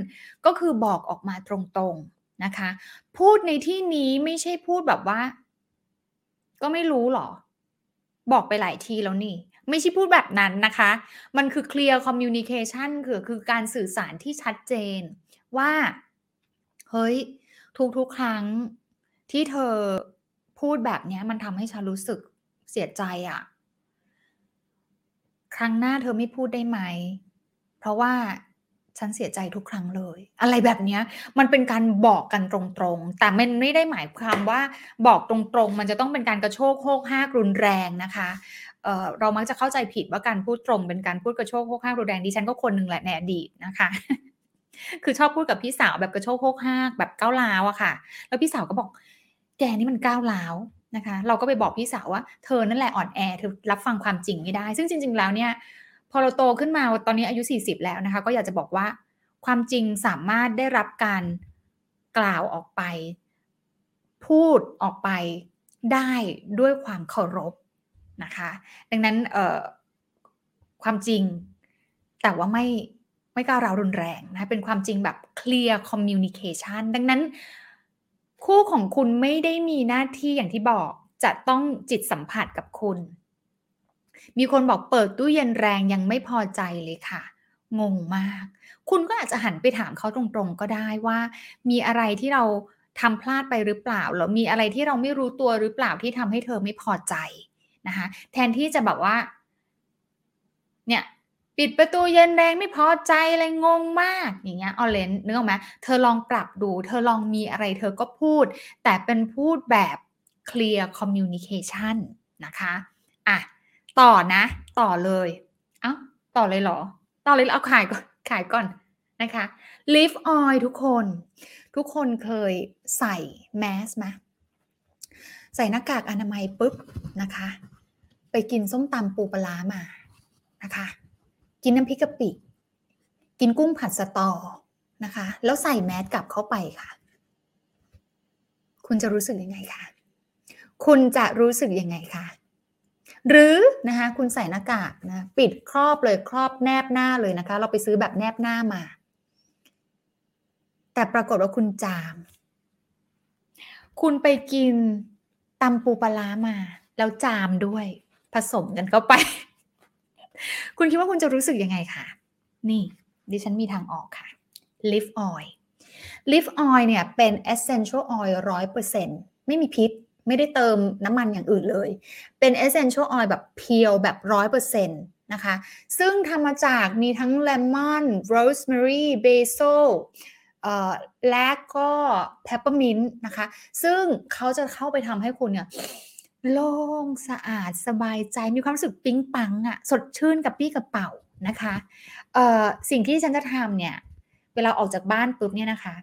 ก็คือบอกออกมาตรงๆนะคะ พูดในที่นี้ไม่ใช่พูดแบบว่า ก็ไม่รู้หรอ บอกไปหลายทีแล้วนี่ ไม่ใช่พูดแบบนั้นนะคะ มันคือ clear communication คือคือการสื่อสารที่ชัดเจน ว่าเฮ้ย ทุกๆ ครั้งที่เธอพูดแบบนี้มันทำให้ฉันรู้สึกเสียใจอะ ครั้งหน้าเธอไม่พูดได้ไหม เพราะว่าฉันเสียใจทุกครั้งเลย อะไรแบบนี้มันเป็นการบอกกันตรงๆ แต่มันไม่ได้หมายความว่าบอกตรงๆ มันจะต้องเป็นการกระโชกโคกห้ากรุนแรงนะคะเรามักจะเข้าใจผิดว่าการพูดตรงเป็นการพูดกระโชกโคกห้ากรุนแรงดิฉันก็คนหนึ่งแหละในอดีตนะคะ คือชอบพูดกับพี่สาวแบบกระโชกโคกห้ากแบบก้าวล้าวอะค่ะ แล้วพี่สาวก็บอก แกนี่มันก้าวล้าว นะคะ เราก็ไปบอกพี่สาวว่าเธอนั่นแหละอ่อนแอเธอรับฟังความจริงไม่ได้ ซึ่งจริง ๆ แล้วเนี่ยพอเราโตขึ้นมาตอนนี้อายุ 40 แล้วนะคะ ก็อยากจะบอกว่าความจริงสามารถได้รับการกล่าวออกไป พูดออกไปได้ด้วยความเคารพนะคะ ดังนั้นความจริงแต่ว่าไม่ไม่ก้าวร้าวรุนแรงนะ เป็นความจริงแบบ clear communication ดังนั้น คู่ของคุณไม่ได้มีหน้าที่อย่างที่บอกจะต้องจิตสัมผัสกับคุณ มีคนบอกเปิดตู้เย็นแรงยังไม่พอใจเลยค่ะ งงมาก คุณก็อาจจะหันไปถามเขาตรงๆก็ได้ว่า มีอะไรที่เราทำพลาดไปหรือเปล่าหรือมีอะไรที่เราไม่รู้ตัวหรือเปล่าที่ทำให้เธอไม่พอใจนะคะแทนที่จะแบบว่า เนี่ย ปิดประตูเย็นแรงไม่พอใจอะไรงงมากอย่างเงี้ยออเลนนึกออกไหมเธอลองปรับดู เธอลองมีอะไรเธอก็พูด แต่เป็นพูดแบบ clear communication นะคะอะต่อนะ ต่อเลยเอา้าต่อเลยเหรอ ต่อเลยเอาขายก่อนขายก่อนนะคะ live oil ทุกคน ทุกคนเคยใส่แมสไหมใส่หน้ากากอนามัยปุ๊บนะคะ ไปกินส้มตำปูปลามานะคะ กินน้ำพริกกะปิ กินกุ้งผัดสตอนะคะ แล้วใส่แมสกลับเข้าไปค่ะ คุณจะรู้สึกยังไงคะคุณจะรู้สึกยังไงคะหรือนะคะคุณใส่หน้ากากนะปิดครอบเลยครอบแนบหน้าเลยนะคะ เราไปซื้อแบบแนบหน้ามา แต่ปรากฏว่าคุณจาม คุณไปกินตำปูปลามา แล้วจามด้วย ผสมกันเข้าไป คุณคิดว่าคุณจะรู้สึกยังไงคะนี่ ดิฉันมีทางออกค่ะ lift oil lift oil เนี่ยเป็น essential oil 100%ไม่มีพิษ ไม่ได้เติมน้ำมันอย่างอื่นเลย เป็น essential oil แบบ pure แบบ 100%นะคะ ซึ่งทำมาจากมีทั้งเลมอน rosemary basil และก็เพปเปอร์มินต์นะคะ ซึ่งเขาจะเข้าไปทำให้คุณเนี่ย โล่งสะอาดสบายใจมีความรู้สึกปิ๊งปังอะสดชื่นกับปี้กระเป๋านะคะสิ่งที่ฉันจะทำเนี่ย เวลาออกจากบ้านปุ๊บเนี่ยนะคะ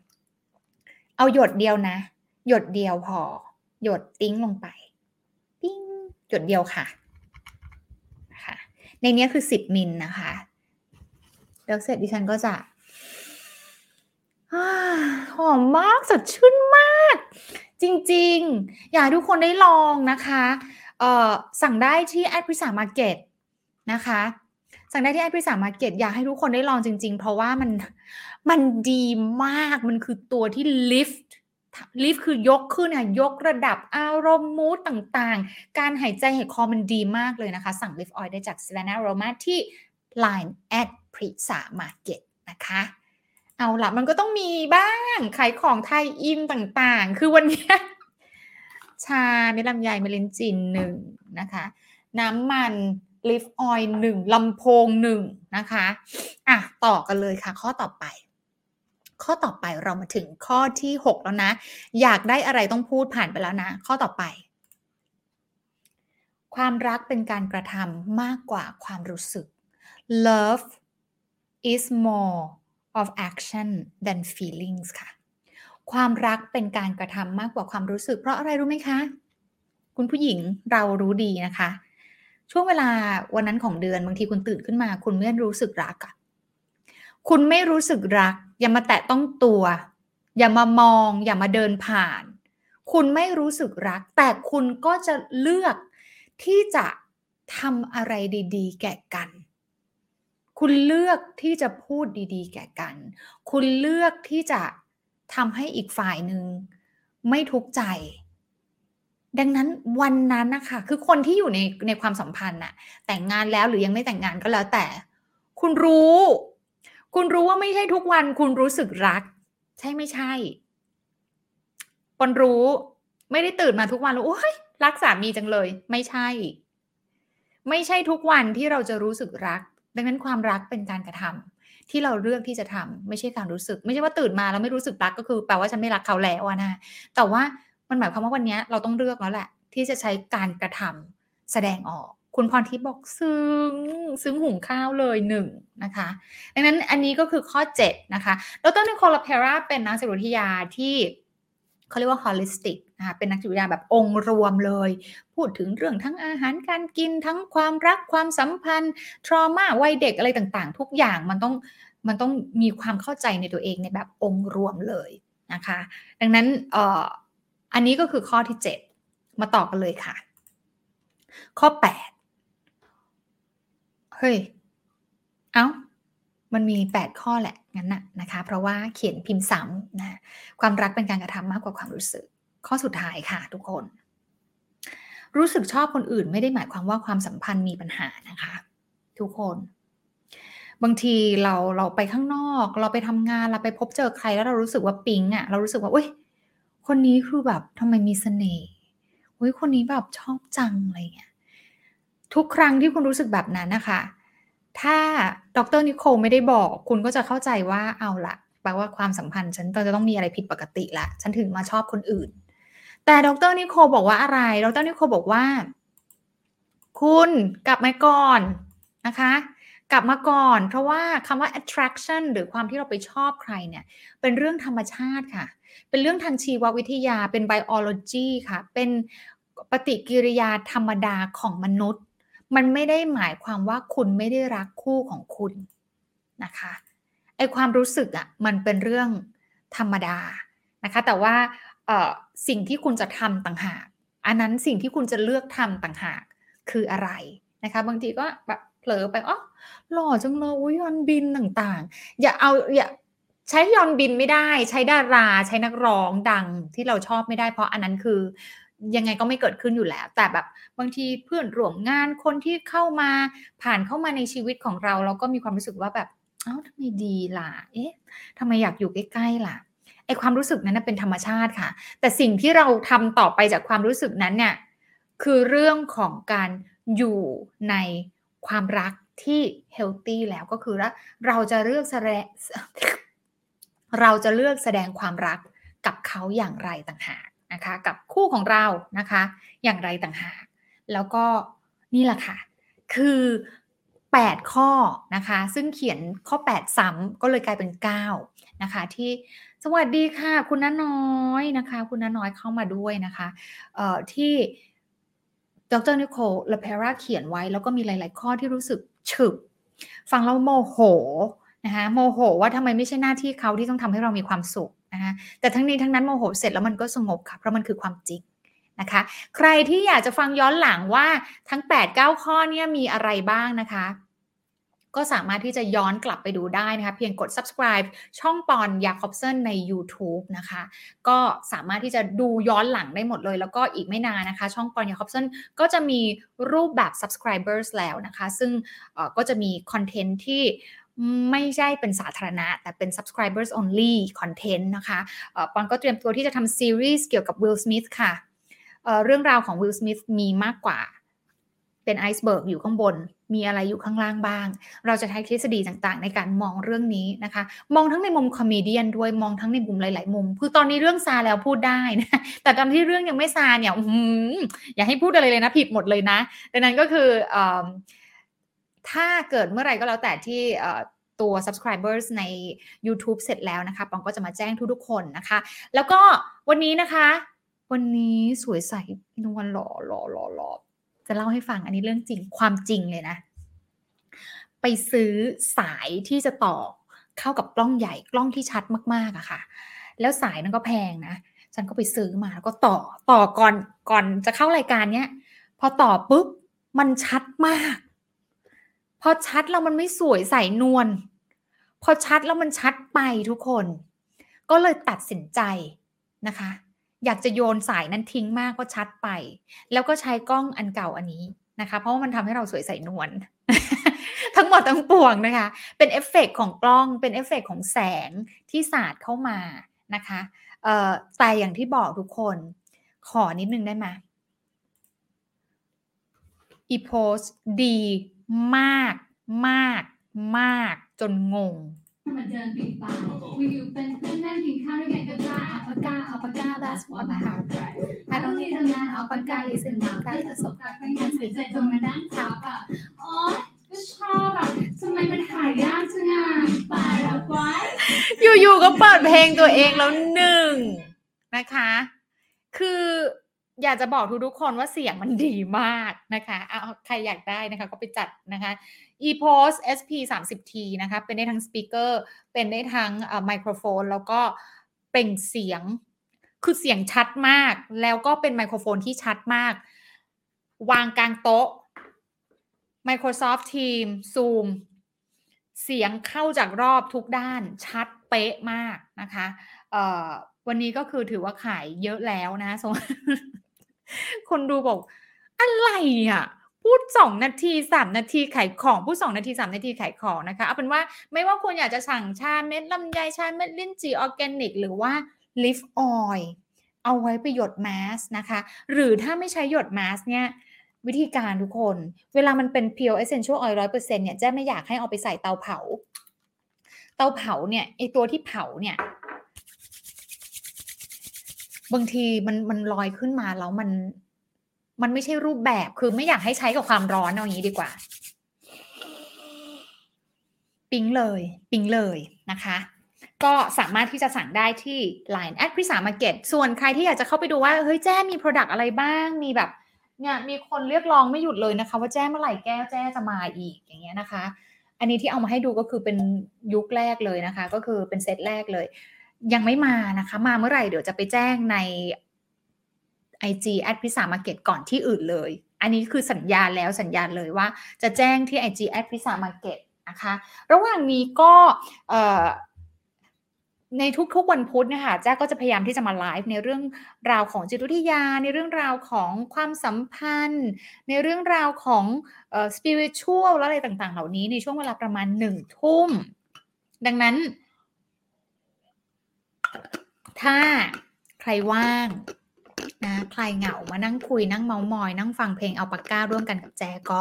เอาหยดเดียวนะ หยดเดียวพอ หยดติ้งลงไป ปิ้งหยดเดียวค่ะนะคะในนี้คือ10มิลนะคะ แล้วเสร็จดิฉันก็จะหอมมากสดชื่นมาก จริง ๆ อยากทุกคนได้ลองนะคะสั่งได้ที่แอดพิสามาร์เก็ตนะคะ สั่งได้ที่แอดพิสามาร์เก็ตอยากให้ทุกคนได้ลองจริง ๆ เพราะว่ามันมันดีมากมันคือตัวที่ lift lift คือยกขึ้นนะยกระดับอารมณ์ mood ต่างๆ การหายใจหายคอมันดีมากเลยนะคะ สั่ง lift oil ได้จาก Solana Aroma ที่ Line แอดพริสามาร์เก็ตนะคะ เอาละมันก็ต้องมีบ้างขายของ tie-in ต่างๆ คือวันนี้ ชาเม็ดลำไยเม็ดลิ้นจี่หนึ่งนะคะ น้ำมัน lift oil หนึ่งลำโพงหนึ่งนะคะอะต่อกันเลยค่ะ ข้อต่อไป ข้อต่อไปเรามาถึงข้อที่ 6 แล้วนะ อยากได้อะไรต้องพูดผ่านไปแล้วนะ ข้อต่อไป ความรักเป็นการกระทำมากกว่าความรู้สึก love is more of action than feelings ค่ะ ความรักเป็นการกระทำมากกว่าความรู้สึก เพราะอะไรรู้ไหมคะ คุณผู้หญิงเรารู้ดีนะคะ ช่วงเวลาวันนั้นของเดือนบางทีคุณตื่นขึ้นมา คุณไม่รู้สึกรักอะคุณไม่รู้สึกรัก อย่ามาแตะต้องตัว อย่ามามอง อย่ามาเดินผ่าน คุณไม่รู้สึกรัก แต่คุณก็จะเลือกที่จะทำอะไรดี ๆ แก่กัน คุณเลือกที่จะพูดดีๆ แก่กัน คุณเลือกที่จะทำให้อีกฝ่ายหนึ่งไม่ทุกข์ใจ ดังนั้นวันนั้นนะคะคือคนที่อยู่ในในความสัมพันธ์น่ะ แต่งงานแล้วหรือยังไม่แต่งงานก็แล้วแต่ คุณรู้ คุณรู้ว่าไม่ใช่ทุกวัน คุณรู้สึกรัก ใช่ไม่ใช่คนรู้ ไม่ได้ตื่นมาทุกวันแล้วโอ้ยรักสามีจังเลย ไม่ใช่ ไม่ใช่ทุกวันที่เราจะรู้สึกรัก ดังนั้นความรักเป็นการกระทำที่เราเลือกที่จะทำไม่ใช่การรู้สึก ไม่ใช่ว่าตื่นมาแล้วไม่รู้สึกรักก็คือแปลว่าฉันไม่รักเขาแล้วนะแต่ว่ามันหมายความว่าวันนี้เราต้องเลือกแล้วแหละ ที่จะใช้การกระทำแสดงออก คุณพรทิพย์บอกซึ้งซึ้งหุงข้าวเลยหนึ่งนะคะดังนั้นอันนี้ก็คือข้อ 7 นะคะดรนิโคลาเพราเป็นนักจิตวิทยาที่เขาเรียกว่า holistic นะคะเป็นนักจิตวิทยาแบบองค์รวมเลย พูดถึงเรื่องทั้งอาหารการกินทั้งความรักความสัมพันธ์ทรมาวัยเด็กอะไรต่างๆ ทุกอย่างมันต้องมันต้องมีความเข้าใจในตัวเองในแบบองค์รวมเลยนะคะ ดังนั้นอออันนี้ก็คือข้อที่ 7 มาต่อกันเลยค่ะ ข้อ 8 เฮ้ย เอา้ามันมี 8 ข้อแหละงั้นนะนะคะ เพราะว่าเขียนพิมพ์ซ้ำนะความรักเป็นการกระทำมากกว่าความรู้สึก ข้อสุดท้ายค่ะทุกคน รู้สึกชอบคนอื่นไม่ได้หมายความว่าความสัมพันธ์มีปัญหานะคะ ทุกคน บางทีเราเราไปข้างนอก เราไปทำงานเราไปพบเจอใครแล้วเรารู้สึกว่าปิ๊งอะ่ะเรารู้สึกว่าอุ้ยคนนี้คือแบบทำไมมีเสน่ห์อุ้ยคนนี้แบบชอบจังอะไรเงี้ยทุกครั้งที่คุณรู้สึกแบบนั้นนะคะ ถ้าดรนิโคลไม่ได้บอก คุณก็จะเข้าใจว่าเอาละแปลว่าความสัมพันธ์ฉันจะต้องมีอะไรผิดปกติละ ฉันถึงมาชอบคนอื่น แต่ดรนิโคลบอกว่าอะไร ดรนิโคลบอกว่า คุณกลับมาก่อนนะคะ กลับมาก่อน เพราะว่าคำว่า attraction หรือความที่เราไปชอบใครเนี่ย เป็นเรื่องธรรมชาติค่ะ เป็นเรื่องทางชีววิทยา เป็น biology ค่ะ เป็นปฏิกิริยาธรรมดาของมนุษย์ มันไม่ได้หมายความว่าคุณไม่ได้รักคู่ของคุณนะคะไอความรู้สึกอะ่ะมันเป็นเรื่องธรรมดานะคะ แต่ว่า สิ่งที่คุณจะทำต่างหาก อันนั้นสิ่งที่คุณจะเลือกทำต่างหากคืออะไรนะคะ บางทีก็แบบเผลอไปอ๋อหล่อจังเลยวิวันบินต่างๆ อย่าเอาอย่าใช้ยอนบินไม่ได้ ใช้ดารา ใช้นักร้องดังที่เราชอบไม่ได้ เพราะอันนั้นคือยังไงก็ไม่เกิดขึ้นอยู่แล้ว แต่แบบบางทีเพื่อนร่วมงานคนที่เข้ามาผ่านเข้ามาในชีวิตของเรา เราก็มีความรู้สึกว่าแบบเอ้าทำไมดีล่ะ เอ๊ะทำไมอยากอยู่ใกล้ๆล่ะ ไอความรู้สึกนั้นเป็นธรรมชาติค่ะ แต่สิ่งที่เราทำต่อไปจากความรู้สึกนั้นเนี่ยคือเรื่องของการอยู่ในความรักที่เฮลตี้แล้วก็คือว่าเราจะเลือกแสดงเราจะเลือกแสดงความรักกับเขาอย่างไรต่างหากนะคะ กับคู่ของเรานะคะ อย่างไรต่างหาก แล้วก็นี่แหละค่ะ คือ 8 ข้อนะคะ ซึ่งเขียนข้อ 8 ซ้ำก็เลยกลายเป็น 9 นะคะ ที่ สวัสดีค่ะ คุณน้าน้อยนะคะ คุณน้าน้อยเข้ามาด้วยนะคะเอ่อที่ดรนิโคลลาเพราเขียนไว้ แล้วก็มีหลาย ๆ ข้อที่รู้สึกฉึกฟังแล้วโมโหนะคะโมโหว่าทำไมไม่ใช่หน้าที่เขาที่ต้องทำให้เรามีความสุขนะคะแต่ทั้งนี้ทั้งนั้นโมโหเสร็จแล้วมันก็สงบค่ะเพราะมันคือความจริงนะคะ ใครที่อยากจะฟังย้อนหลังว่าทั้ง 8-9 ข้อเนี้มีอะไรบ้างนะคะ ก็สามารถที่จะย้อนกลับไปดูได้นะคะ เพียงกด subscribe ช่องปอนยาคอบเซนใน YouTube นะคะ ก็สามารถที่จะดูย้อนหลังได้หมดเลย แล้วก็อีกไม่นานนะคะ ช่องปอนยาคอบเซนก็จะมีรูปแบบ subscribers แล้วนะคะ ซึ่งก็จะมี content ที่ไม่ใช่เป็นสาธารณะ แต่เป็น subscribers only content นะคะปอนก็เตรียมตัวที่จะทำซีรีส์เกี่ยวกับ Will Smith ค่ะเรื่องราวของ Will Smith มีมากกว่า เป็น iceberg อยู่ข้างบน มีอะไรอยู่ข้างล่างบ้าง เราจะใช้ทฤษฎีต่างๆ ในการมองเรื่องนี้นะคะ มองทั้งในมุม comedy ด้วยมองทั้งในมุมหลาย ๆ มุม คือตอนนี้เรื่องซาแล้วพูดได้นะแต่ตอนที่เรื่องยังไม่ซาเนี่ยอย่าให้พูดอะไรเลยนะผิดหมดเลยนะดังนั้นก็คืออถ้าเกิดเมื่อไหร่ก็แล้วแต่ที่ตัว subscribers ใน YouTube เสร็จแล้วนะคะปองก็จะมาแจ้งทุกๆคนนะคะ แล้วก็วันนี้นะคะ วันนี้สวยใสนวลหล่อหล่อหล่อหล่อ จะเล่าให้ฟังอันนี้เรื่องจริงความจริงเลยนะ ไปซื้อสายที่จะต่อเข้ากับกล้องใหญ่กล้องที่ชัดมากๆอะค่ะ แล้วสายนั้นก็แพงนะฉันก็ไปซื้อมาแล้วก็ต่อต่อก่อนก่อนจะเข้ารายการเนี้ยพอต่อปุ๊บมันชัดมาก พอชัดแล้วมันไม่สวยใส่นวลพอชัดแล้วมันชัดไปทุกคน ก็เลยตัดสินใจนะคะ อยากจะโยนสายนั้นทิ้งมากก็ชัดไป แล้วก็ใช้กล้องอันเก่าอันนี้นะคะ เพราะว่ามันทำให้เราสวยใสนวลทั้งหมดทั้งปวงนะคะ เป็นเอฟเฟกของกล้องเป็นเอฟเฟกของแสงที่สาดเข้ามานะคะเออแต่อย่างที่บอกทุกคนขอนิดนึงได้ไหมอีโพสดีมากมากมากจนงงมาเดินปิดปากวิวเป็นเพื่อนนั่งกินข้าวด้วยกันก็ได้า กาอัปปากา that's what I have right ถ้าต้องมีทำงานอัปปากา listen มาได้ประสบการณ์งานสื่อใจจนมานั่งทับอะอ๋อก็ชอบอะทำไมมันหายากจังอะตาแล้วไว้อยู่ๆก็เปิดเพลงตัวเองแล้วหนึ่งนะคะ คืออยากจะบอกทุกๆคนว่าเสียงมันดีมากนะคะเอาใครอยากได้นะคะก็ไปจัดนะคะ ePost SP 30T นะคะ เป็นได้ทั้งสปีกเกอร์ เป็นได้ทั้งไมโครโฟน แล้วก็ เป็นเสียง คือเสียงชัดมาก แล้วก็เป็นไมโครโฟนที่ชัดมาก วางกลางโต๊ะ Microsoft Teams Zoom เสียงเข้าจากรอบทุกด้านชัดเป๊ะมากนะคะวันนี้ก็คือถือว่าขายเยอะแล้วนะคนดูบอก อะไรอะ พูดสองนาทีสามนาทีขายของพูดสองนาทีสามนาทีขายของนะคะเอาเป็นว่าไม่ว่าคุณอยากจะสั่งชาเม็ดลำไยชาเม็ดลิ้นจี่ออร์แกนิก หรือว่า lift oilเอาไว้ไปหยดแมสนะคะ หรือถ้าไม่ใช้หยดแมสเนี่ยวิธีการทุกคน เวลามันเป็นเพียวเอเซนช a ลออยล์ร้อยเปอร์เซ็นต์เนี่ยแจ้ไม่อยากให้เอาไปใส่เตาเผา เตาเผาเนี่ยไอตัวที่เผาเนี่ยบางทีมันมันลอยขึ้นมาแล้วมัน มันไม่ใช่รูปแบบคือไม่อยากให้ใช้กับความร้อนเอาอย่างนี้ดีกว่า ปิ๊งเลย ปิ๊งเลยนะคะ ก็สามารถที่จะสั่งได้ที่ Line แอดพิสามาเก็ตส่วนใครที่อยากจะเข้าไปดูว่า เฮ้ยแจ้มี Product อะไรบ้างมีแบบเนี่ยมีคนเรียกร้องไม่หยุดเลยนะคะ ว่าแจ้เมื่อไหร่แก้วแจ้จะมาอีกอย่างเงี้ยนะคะ อันนี้ที่เอามาให้ดูก็คือเป็นยุคแรกเลยนะคะ ก็คือเป็นเซตแรกเลย ยังไม่มานะคะ มาเมื่อไหร่เดี๋ยวจะไปแจ้งใน IG แอดพิสามาเก็ตก่อนที่อื่นเลย อันนี้คือสัญญาแล้วสัญญาเลยว่าจะแจ้งที่ IG แอดพิสามาเก็ตนะคะระหว่างนี้ก็ในทุกๆวันพุธนะคะแจ้ก็จะพยายามที่จะมาไลฟ์ในเรื่องราวของจิตวิทยา ในเรื่องราวของความสัมพันธ์ ในเรื่องราวของสปิริตชัลและอะไรต่างๆ เหล่านี้ในช่วงเวลาประมาณหนึ่งทุ่ม ดังนั้น ถ้าใครว่าง นะใครเหงามานั่งคุยนั่งเมามอย นั่งฟังเพลงเอาปากก้าร่วมกันกับแจก็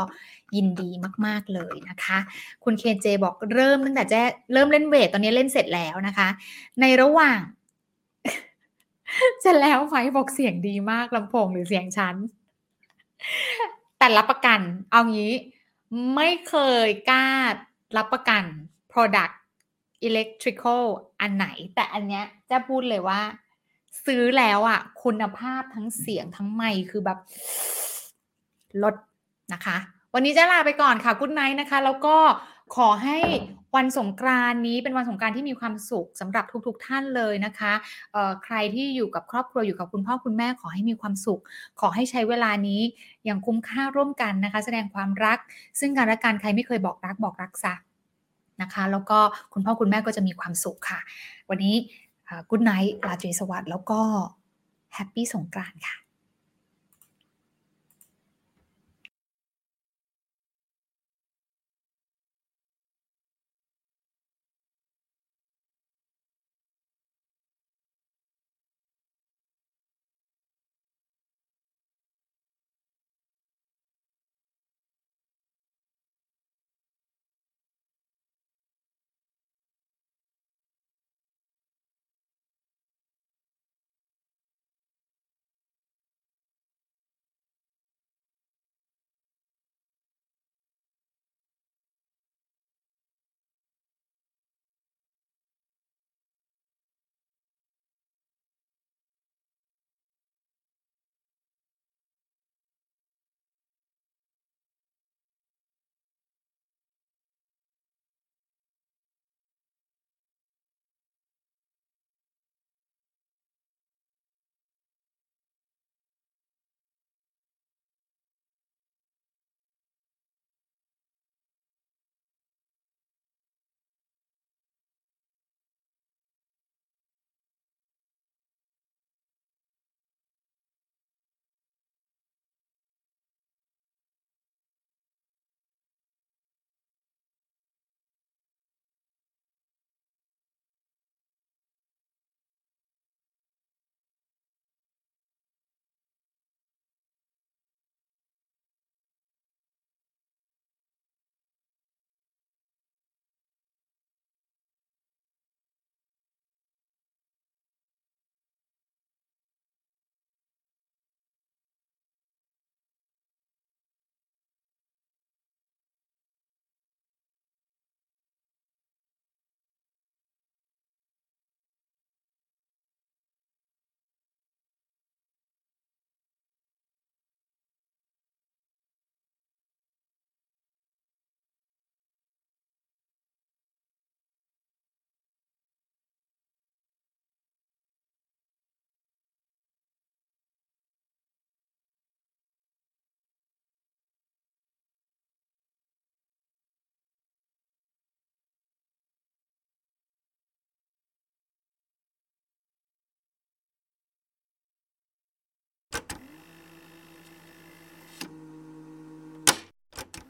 ยินดีมาก ๆ เลยนะคะ คุณเคนเจบอกเริ่มตั้งแต่แจเริ่มเล่นเวทตอนนี้เล่นเสร็จแล้วนะคะ ในระหว่างจะแล้วไฟบอกเสียงดีมากลำโพงหรือเสียงฉันแต่รับประกัน เอางี้ไม่เคยกล้ารับประกัน product electrical อันไหน แต่อันเนี้ยจะพูดเลยว่า ซื้อแล้วอะคุณภาพทั้งเสียงทั้งไมค์คือแบบลดนะคะ วันนี้จะลาไปก่อนค่ะกุ๊ดไนท์นะคะ แล้วก็ขอให้วันสงกรานนี้เป็นวันสงกรานที่มีความสุขสำหรับทุกๆทท่านเลยนะคะเอ่อใครที่อยู่กับครอบครัวอยู่กับคุณพ่อคุณแม่ขอให้มีความสุข ขอให้ใช้เวลานี้อย่างคุ้มค่าร่วมกันนะคะ แสดงความรัก ซึ่งกันและกันใครไม่เคยบอกรักบอกรักซะนะคะ แล้วก็คุณพ่อคุณแม่ก็จะมีความสุขค่ะ วันนี้ กุ๊ดไนท์ราตรีสวัสดิ์แล้วก็แฮปปี้สงกรานต์ค่ะ